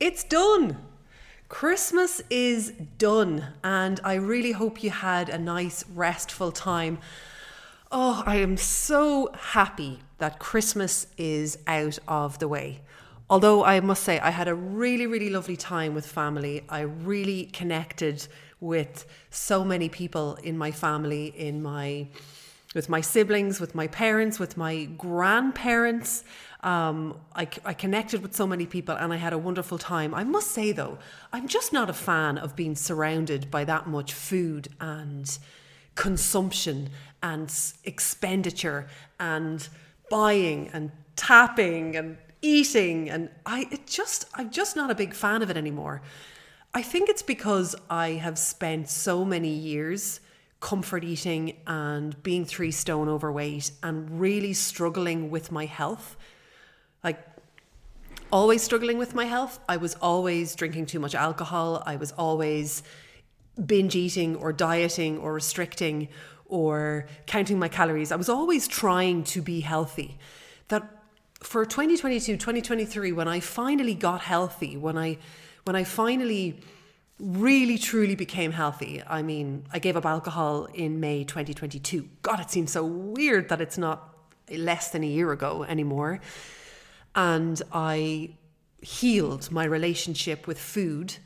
It's done. Christmas is done, and I really hope you had a nice, restful time. Oh, I am so happy that Christmas is out of the way. Although I must say, I had a really, really lovely time with family. I really connected with so many people in my family, in my with my siblings, with my parents, with my grandparents. Um, I, I connected with so many people and I had a wonderful time. I must say, though, I'm just not a fan of being surrounded by that much food and consumption and expenditure and buying and tapping and eating and I it just I'm just not a big fan of it anymore. I think it's because I have spent so many years comfort eating and being three stone overweight and really struggling with my health. Like, always struggling with my health. I was always drinking too much alcohol. I was always binge eating or dieting or restricting or counting my calories. I was always trying to be healthy. That for 2022, 2023, when I finally got healthy, when I when I finally really truly became healthy. I mean, I gave up alcohol in May 2022. God, it seems so weird that it's not less than a year ago anymore. And I healed my relationship with food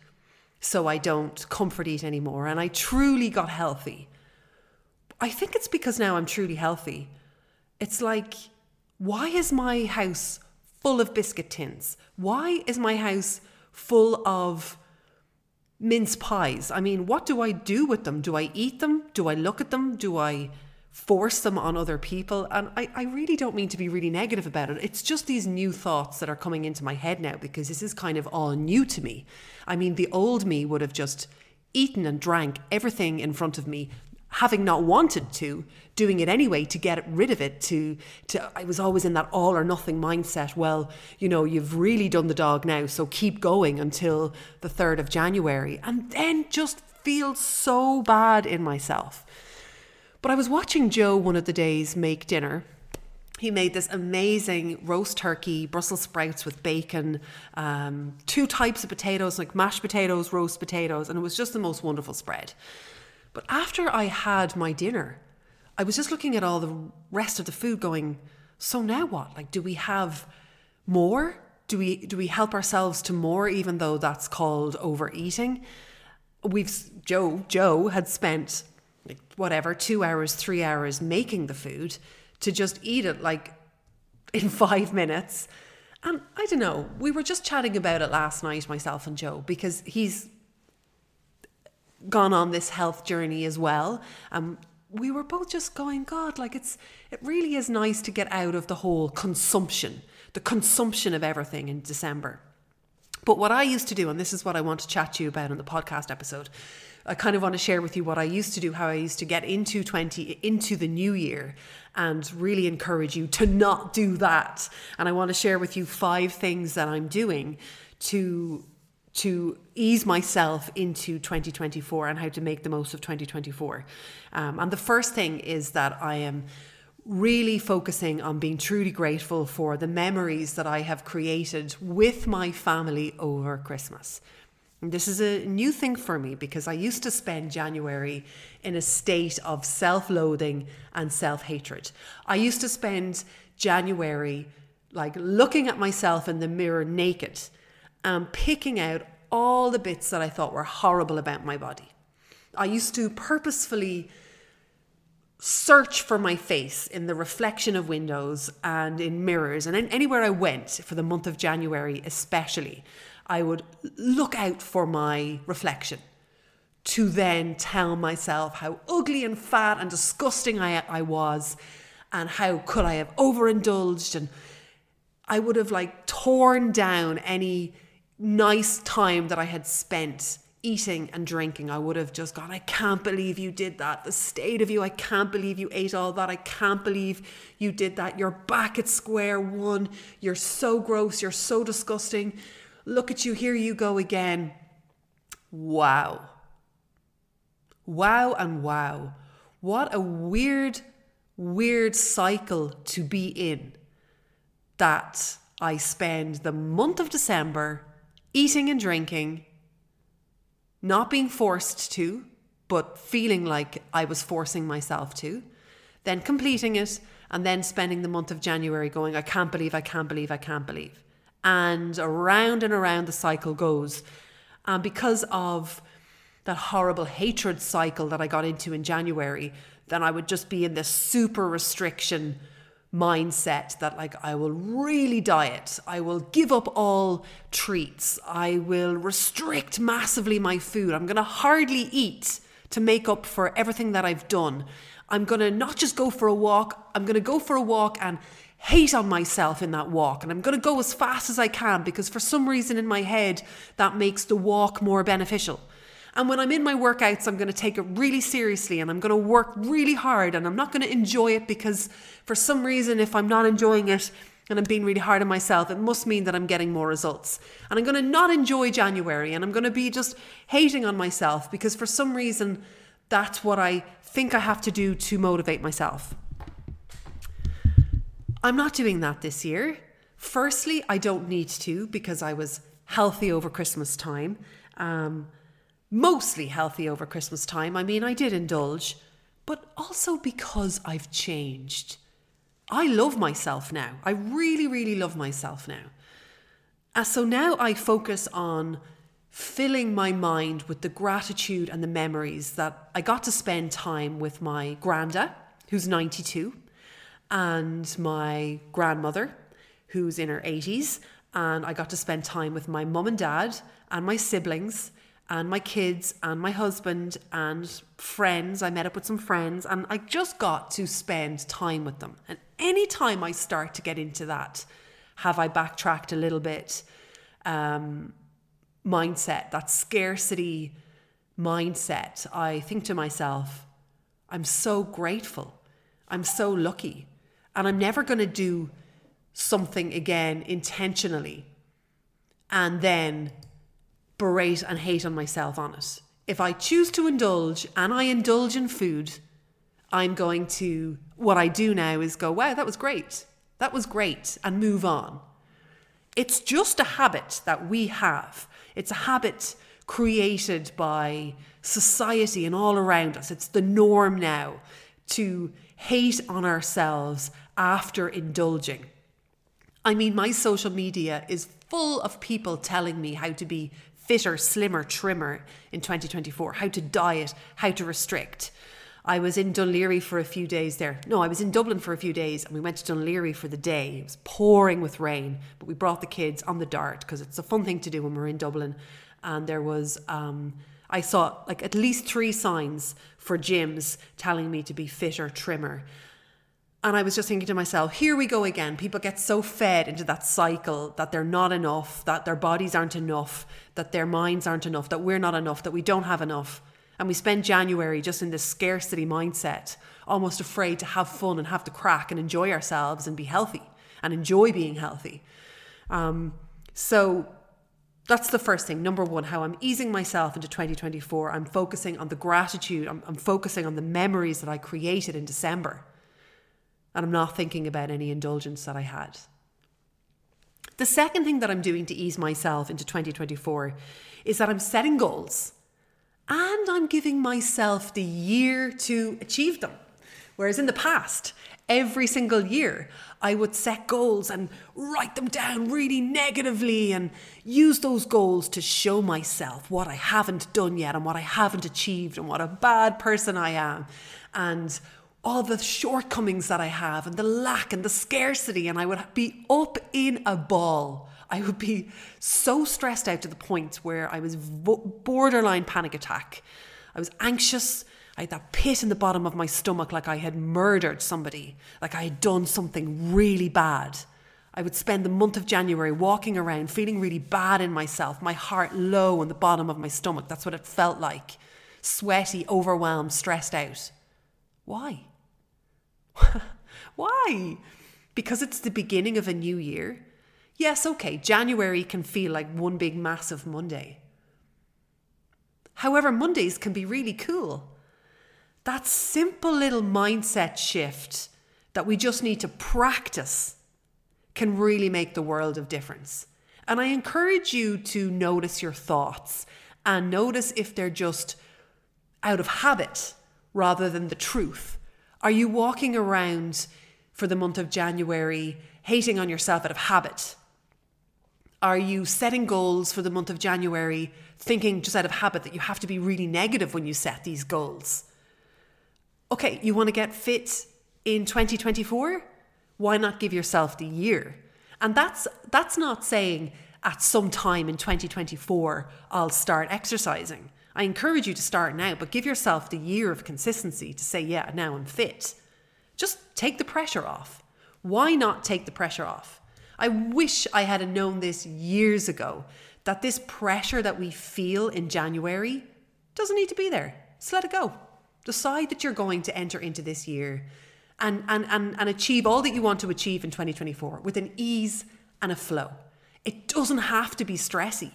so I don't comfort eat anymore. And I truly got healthy. I think it's because now I'm truly healthy. It's like, why is my house full of biscuit tins? Why is my house full of mince pies. I mean, what do I do with them? Do I eat them? Do I look at them? Do I force them on other people? And I, I really don't mean to be really negative about it. It's just these new thoughts that are coming into my head now because this is kind of all new to me. I mean, the old me would have just eaten and drank everything in front of me, having not wanted to, doing it anyway to get rid of it. To, to I was always in that all or nothing mindset. Well, you know, you've really done the dog now, so keep going until the 3rd of January. And then just feel so bad in myself. But I was watching Joe one of the days make dinner. He made this amazing roast turkey, Brussels sprouts with bacon, um, two types of potatoes, like mashed potatoes, roast potatoes, and it was just the most wonderful spread. But after I had my dinner, I was just looking at all the rest of the food going, so now what? Like, do we have more? Do we do we help ourselves to more, even though that's called overeating? We've Joe Joe had spent like whatever two hours, three hours making the food to just eat it like in five minutes. And I don't know, we were just chatting about it last night, myself and Joe, because he's gone on this health journey as well. Um, we were both just going, God, like it's it really is nice to get out of the whole consumption, the consumption of everything in December. But what I used to do, and this is what I want to chat to you about in the podcast episode, I kind of want to share with you what I used to do, how I used to get into 20, into the new year, and really encourage you to not do that. And I want to share with you five things that I'm doing to to ease myself into 2024 and how to make the most of 2024. Um, and the first thing is that I am really focusing on being truly grateful for the memories that I have created with my family over Christmas. This is a new thing for me because I used to spend January in a state of self loathing and self hatred. I used to spend January like looking at myself in the mirror naked and picking out all the bits that I thought were horrible about my body. I used to purposefully search for my face in the reflection of windows and in mirrors and anywhere I went for the month of January, especially, I would look out for my reflection to then tell myself how ugly and fat and disgusting I, I was and how could I have overindulged and I would have like torn down any nice time that I had spent eating and drinking, I would have just gone, I can't believe you did that. The state of you, I can't believe you ate all that. I can't believe you did that. You're back at square one. You're so gross. You're so disgusting. Look at you. Here you go again. Wow. Wow and wow. What a weird, weird cycle to be in that I spend the month of December eating and drinking, not being forced to, but feeling like I was forcing myself to, then completing it, and then spending the month of January going, I can't believe, I can't believe, I can't believe. And around and around the cycle goes. And because of that horrible hatred cycle that I got into in January, then I would just be in this super restriction mindset that like I will really diet, I will give up all treats, I will restrict massively my food, I'm going to hardly eat to make up for everything that I've done. I'm going to not just go for a walk, I'm going to go for a walk and hate on myself in that walk. And I'm going to go as fast as I can because for some reason in my head, that makes the walk more beneficial. And when I'm in my workouts, I'm going to take it really seriously and I'm going to work really hard and I'm not going to enjoy it because for some reason, if I'm not enjoying it and I'm being really hard on myself, it must mean that I'm getting more results. And I'm going to not enjoy January and I'm going to be just hating on myself because for some reason, that's what I think I have to do to motivate myself. I'm not doing that this year. Firstly, I don't need to because I was healthy over Christmas time. Um, mostly healthy over Christmas time. I mean, I did indulge, but also because I've changed. I love myself now. I really, really love myself now. Uh, so now I focus on filling my mind with the gratitude and the memories that I got to spend time with my granda, who's 92, and my grandmother, who's in her 80s. And I got to spend time with my mum and dad and my siblings and my kids and my husband and friends. I met up with some friends and I just got to spend time with them. And anytime I start to get into that, have I backtracked a little bit? Um, mindset, that scarcity mindset, I think to myself, I'm so grateful. I'm so lucky. And I'm never going to do something again intentionally and then berate and hate on myself on it. If I choose to indulge and I indulge in food, I'm going to, what I do now is go, wow, that was great. That was great, and move on. It's just a habit that we have. It's a habit created by society and all around us. It's the norm now to hate on ourselves after indulging. I mean, my social media is full of people telling me how to be fitter, slimmer, trimmer in 2024, how to diet, how to restrict. I was in Laoghaire for a few days there. No, I was in Dublin for a few days and we went to Laoghaire for the day. It was pouring with rain, but we brought the kids on the DART because it's a fun thing to do when we're in Dublin. And there was, um, I saw like at least three signs for gyms telling me to be fitter, trimmer. And I was just thinking to myself, here we go again. People get so fed into that cycle that they're not enough, that their bodies aren't enough, that their minds aren't enough, that we're not enough, that we don't have enough. And we spend January just in this scarcity mindset, almost afraid to have fun and have the crack and enjoy ourselves and be healthy and enjoy being healthy. Um, so that's the first thing. Number one, how I'm easing myself into 2024. I'm focusing on the gratitude, I'm, I'm focusing on the memories that I created in December and I'm not thinking about any indulgence that I had. The second thing that I'm doing to ease myself into 2024 is that I'm setting goals and I'm giving myself the year to achieve them. Whereas in the past, every single year, I would set goals and write them down really negatively and use those goals to show myself what I haven't done yet and what I haven't achieved and what a bad person I am and all the shortcomings that I have and the lack and the scarcity, and I would be up in a ball. I would be so stressed out to the point where I was borderline panic attack. I was anxious. I had that pit in the bottom of my stomach like I had murdered somebody, like I had done something really bad. I would spend the month of January walking around feeling really bad in myself, my heart low in the bottom of my stomach. That's what it felt like. Sweaty, overwhelmed, stressed out. Why? Why? Because it's the beginning of a new year? Yes, okay, January can feel like one big massive Monday. However, Mondays can be really cool. That simple little mindset shift that we just need to practice can really make the world of difference. And I encourage you to notice your thoughts and notice if they're just out of habit rather than the truth. Are you walking around for the month of January hating on yourself out of habit? Are you setting goals for the month of January thinking just out of habit that you have to be really negative when you set these goals? Okay, you want to get fit in 2024? Why not give yourself the year? And that's that's not saying at some time in 2024 I'll start exercising. I encourage you to start now, but give yourself the year of consistency to say, yeah, now I'm fit. Just take the pressure off. Why not take the pressure off? I wish I had known this years ago that this pressure that we feel in January doesn't need to be there. Just let it go. Decide that you're going to enter into this year and, and, and, and achieve all that you want to achieve in 2024 with an ease and a flow. It doesn't have to be stressy,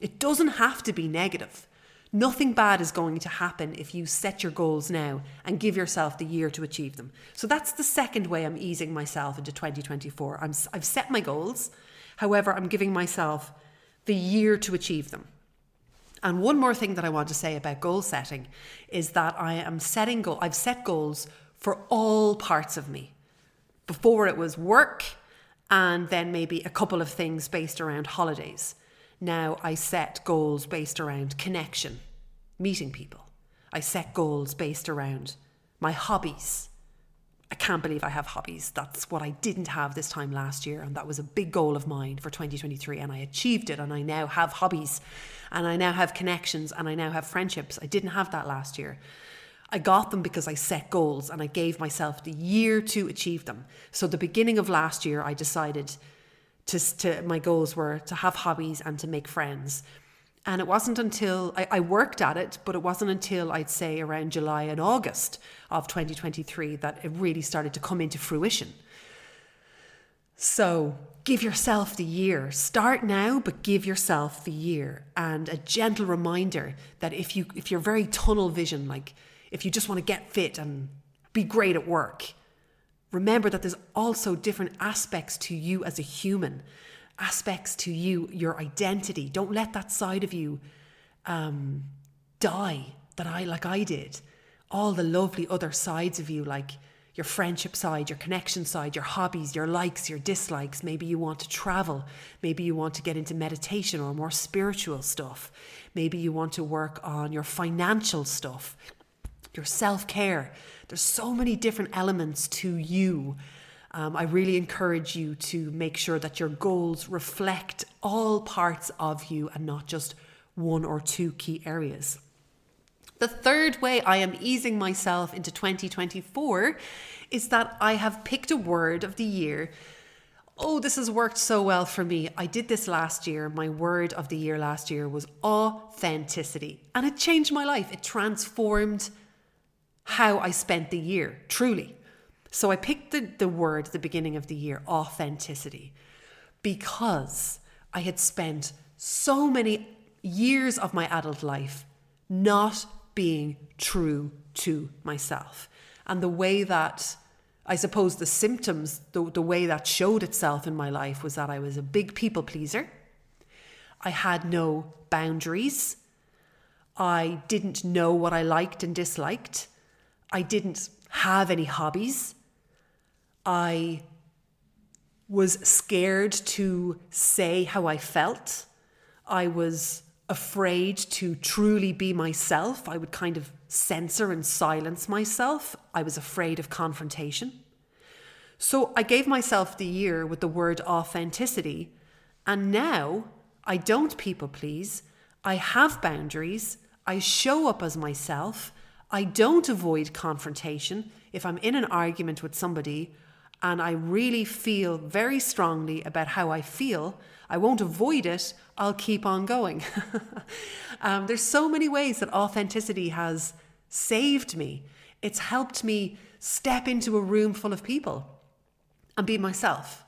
it doesn't have to be negative. Nothing bad is going to happen if you set your goals now and give yourself the year to achieve them. So that's the second way I'm easing myself into 2024. I'm, I've set my goals, however, I'm giving myself the year to achieve them. And one more thing that I want to say about goal setting is that I am setting goal I've set goals for all parts of me. Before it was work and then maybe a couple of things based around holidays. Now I set goals based around connection, meeting people. I set goals based around my hobbies. I can't believe I have hobbies. That's what I didn't have this time last year. And that was a big goal of mine for 2023. And I achieved it. And I now have hobbies. And I now have connections. And I now have friendships. I didn't have that last year. I got them because I set goals and I gave myself the year to achieve them. So, the beginning of last year, I decided to, to my goals were to have hobbies and to make friends. And it wasn't until I, I, worked at it, but it wasn't until I'd say around July and August of 2023 that it really started to come into fruition. So give yourself the year. Start now, but give yourself the year. And a gentle reminder that if you if you're very tunnel vision, like if you just want to get fit and be great at work, remember that there's also different aspects to you as a human, aspects to you, your identity. Don't let that side of you um, die that I, like I did. All the lovely other sides of you, like your friendship side, your connection side, your hobbies, your likes, your dislikes. Maybe you want to travel. Maybe you want to get into meditation or more spiritual stuff. Maybe you want to work on your financial stuff your self care. There's so many different elements to you. Um, I really encourage you to make sure that your goals reflect all parts of you and not just one or two key areas. The third way I am easing myself into 2024 is that I have picked a word of the year. Oh, this has worked so well for me. I did this last year. My word of the year last year was authenticity, and it changed my life. It transformed how I spent the year, truly. So I picked the, the word at the beginning of the year, authenticity, because I had spent so many years of my adult life not being true to myself. And the way that I suppose the symptoms, the, the way that showed itself in my life was that I was a big people pleaser. I had no boundaries. I didn't know what I liked and disliked. I didn't have any hobbies. I was scared to say how I felt. I was afraid to truly be myself. I would kind of censor and silence myself. I was afraid of confrontation. So I gave myself the year with the word authenticity. And now I don't people please. I have boundaries. I show up as myself. I don't avoid confrontation. If I'm in an argument with somebody and I really feel very strongly about how I feel, I won't avoid it, I'll keep on going. um, there's so many ways that authenticity has saved me. It's helped me step into a room full of people and be myself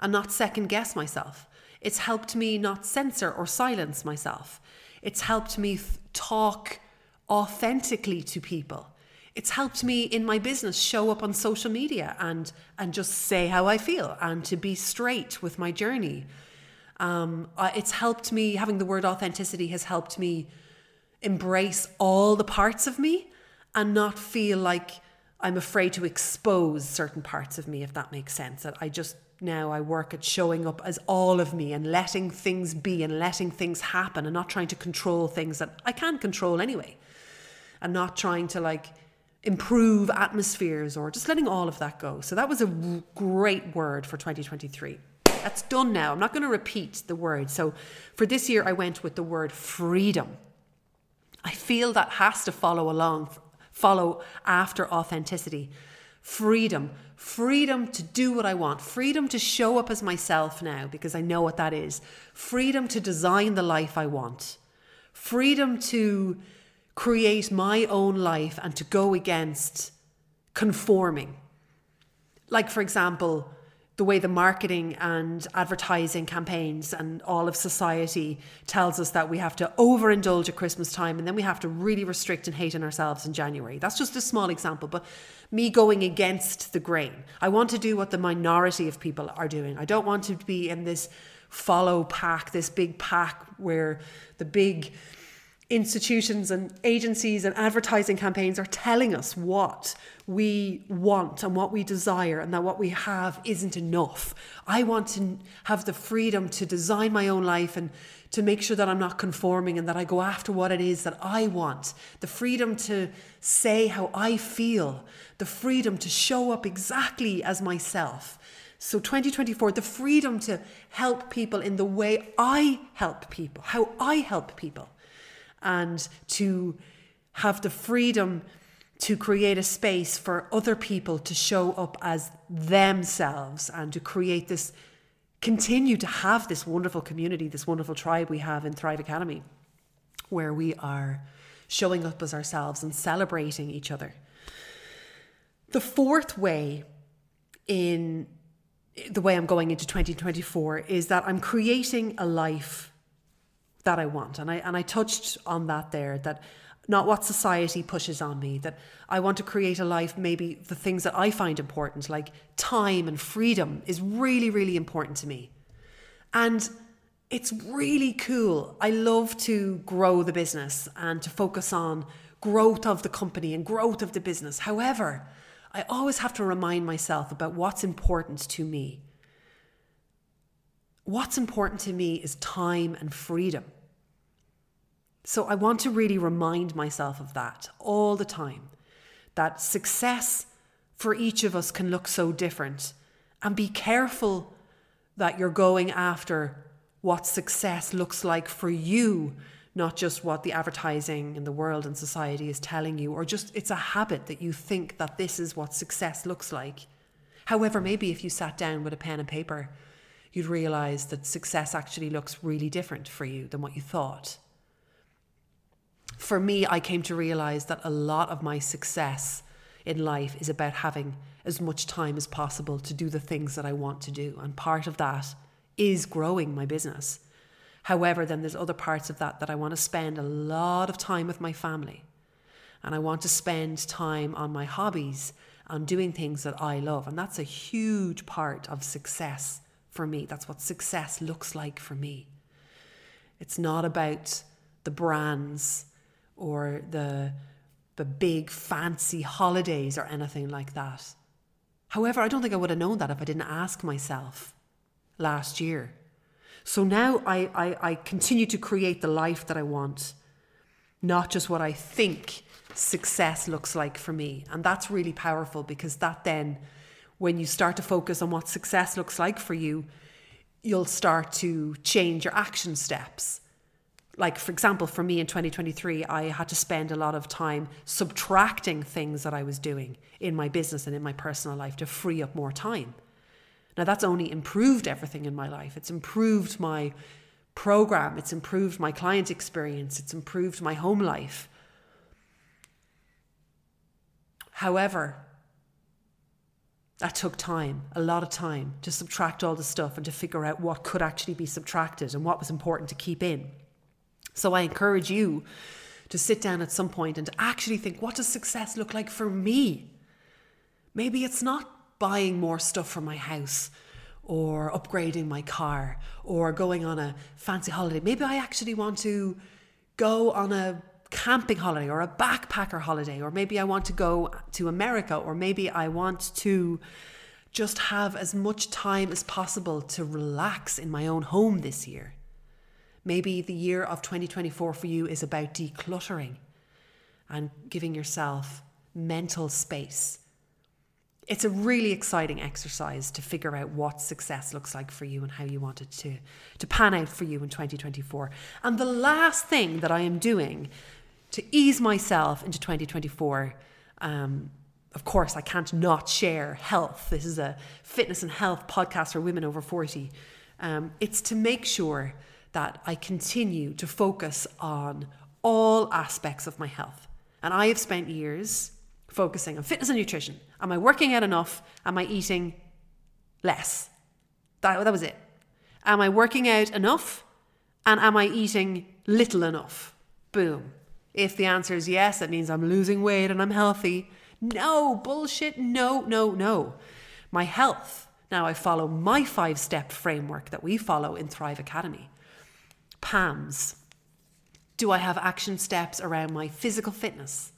and not second guess myself. It's helped me not censor or silence myself. It's helped me talk authentically to people. It's helped me in my business show up on social media and and just say how I feel and to be straight with my journey. Um, it's helped me, having the word authenticity has helped me embrace all the parts of me and not feel like I'm afraid to expose certain parts of me, if that makes sense. That I just now I work at showing up as all of me and letting things be and letting things happen and not trying to control things that I can't control anyway. And not trying to like improve atmospheres or just letting all of that go. So that was a great word for 2023. That's done now. I'm not going to repeat the word. So for this year, I went with the word freedom. I feel that has to follow along, follow after authenticity. Freedom, freedom to do what I want, freedom to show up as myself now because I know what that is, freedom to design the life I want, freedom to create my own life and to go against conforming. Like, for example, the way the marketing and advertising campaigns and all of society tells us that we have to overindulge at Christmas time and then we have to really restrict and hate on ourselves in January. That's just a small example, but me going against the grain. I want to do what the minority of people are doing. I don't want to be in this follow pack, this big pack where the big institutions and agencies and advertising campaigns are telling us what we want and what we desire and that what we have isn't enough. I want to have the freedom to design my own life and to make sure that I'm not conforming and that I go after what it is that I want. The freedom to say how I feel, the freedom to show up exactly as myself. So 2024, the freedom to help people in the way I help people, how I help people and to have the freedom to create a space for other people to show up as themselves and to create this continue to have this wonderful community this wonderful tribe we have in Thrive Academy where we are showing up as ourselves and celebrating each other. The fourth way in the way I'm going into 2024 is that I'm creating a life that I want. And I and I touched on that there that not what society pushes on me that I want to create a life maybe the things that I find important like time and freedom is really really important to me. And it's really cool. I love to grow the business and to focus on growth of the company and growth of the business. However, I always have to remind myself about what's important to me. What's important to me is time and freedom. So I want to really remind myself of that all the time that success for each of us can look so different. And be careful that you're going after what success looks like for you, not just what the advertising in the world and society is telling you, or just it's a habit that you think that this is what success looks like. However, maybe if you sat down with a pen and paper, you'd realize that success actually looks really different for you than what you thought for me, I came to realize that a lot of my success in life is about having as much time as possible to do the things that I want to do. And part of that is growing my business. However, then there's other parts of that that I want to spend a lot of time with my family. And I want to spend time on my hobbies on doing things that I love. And that's a huge part of success for me. That's what success looks like for me. It's not about the brands or the the big fancy holidays or anything like that. However, I don't think I would have known that if I didn't ask myself last year. So now I, I, I continue to create the life that I want, not just what I think success looks like for me. And that's really powerful because that then, when you start to focus on what success looks like for you, you'll start to change your action steps like for example for me in 2023 i had to spend a lot of time subtracting things that i was doing in my business and in my personal life to free up more time. Now that's only improved everything in my life. It's improved my program. It's improved my client experience. It's improved my home life. However that took time, a lot of time, to subtract all the stuff and to figure out what could actually be subtracted and what was important to keep in. So I encourage you to sit down at some point and to actually think what does success look like for me? Maybe it's not buying more stuff for my house or upgrading my car or going on a fancy holiday. Maybe I actually want to go on a camping holiday or a backpacker holiday, or maybe I want to go to America, or maybe I want to just have as much time as possible to relax in my own home this year. Maybe the year of 2024 for you is about decluttering and giving yourself mental space. It's a really exciting exercise to figure out what success looks like for you and how you want it to, to pan out for you in 2024. And the last thing that I am doing to ease myself into 2024, um, of course, I can't not share health. This is a fitness and health podcast for women over 40. Um, it's to make sure that I continue to focus on all aspects of my health. And I have spent years focusing on fitness and nutrition. Am I working out enough? Am I eating less? That, that was it. Am I working out enough? And am I eating little enough? Boom. If the answer is yes, that means I'm losing weight and I'm healthy. No, bullshit. No, no, no. My health. Now I follow my five step framework that we follow in Thrive Academy. PAMS. Do I have action steps around my physical fitness?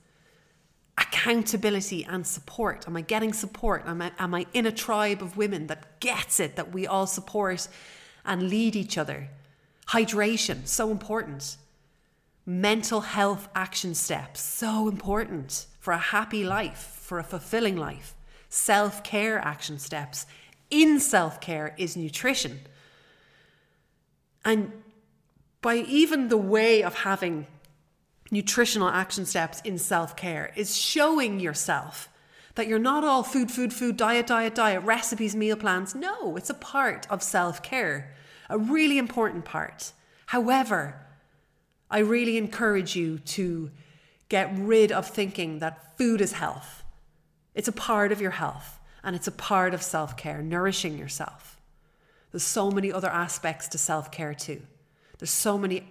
accountability and support? Am I getting support? Am I, am I in a tribe of women that gets it, that we all support and lead each other? Hydration, so important. Mental health action steps, so important for a happy life, for a fulfilling life. Self care action steps. In self care is nutrition. And by even the way of having nutritional action steps in self care is showing yourself that you're not all food, food, food, diet, diet, diet, recipes, meal plans. No, it's a part of self care, a really important part. However, I really encourage you to get rid of thinking that food is health. It's a part of your health and it's a part of self care, nourishing yourself. There's so many other aspects to self care too. There's so many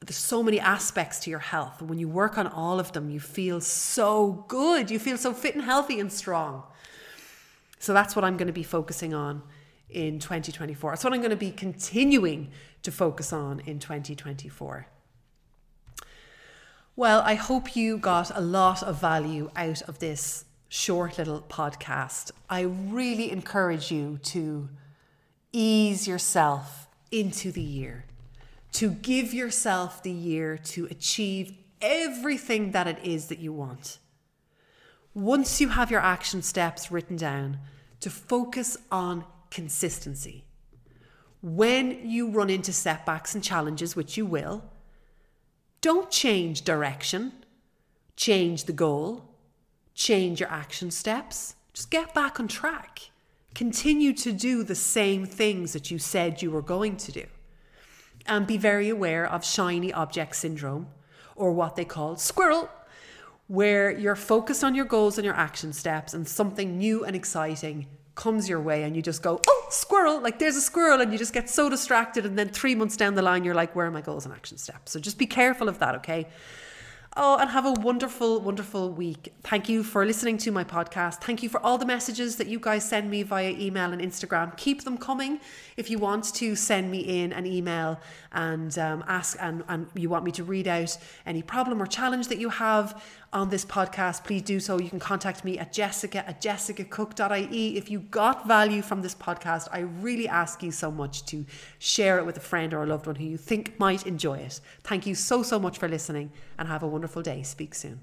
there's so many aspects to your health. When you work on all of them, you feel so good. You feel so fit and healthy and strong. So that's what I'm going to be focusing on in 2024. That's what I'm going to be continuing to focus on in 2024. Well, I hope you got a lot of value out of this short little podcast. I really encourage you to ease yourself into the year to give yourself the year to achieve everything that it is that you want. Once you have your action steps written down, to focus on consistency. When you run into setbacks and challenges, which you will, don't change direction, change the goal, change your action steps. Just get back on track. Continue to do the same things that you said you were going to do and be very aware of shiny object syndrome or what they call squirrel, where you're focused on your goals and your action steps and something new and exciting comes your way and you just go, oh, squirrel, like there's a squirrel, and you just get so distracted. And then three months down the line, you're like, where are my goals and action steps? So just be careful of that, okay? Oh, and have a wonderful, wonderful week. Thank you for listening to my podcast. Thank you for all the messages that you guys send me via email and Instagram. Keep them coming. If you want to send me in an email and um, ask, and, and you want me to read out any problem or challenge that you have on this podcast, please do so. You can contact me at jessica at jessicacooke.ie. If you got value from this podcast, I really ask you so much to share it with a friend or a loved one who you think might enjoy it. Thank you so, so much for listening and have a wonderful day. Speak soon.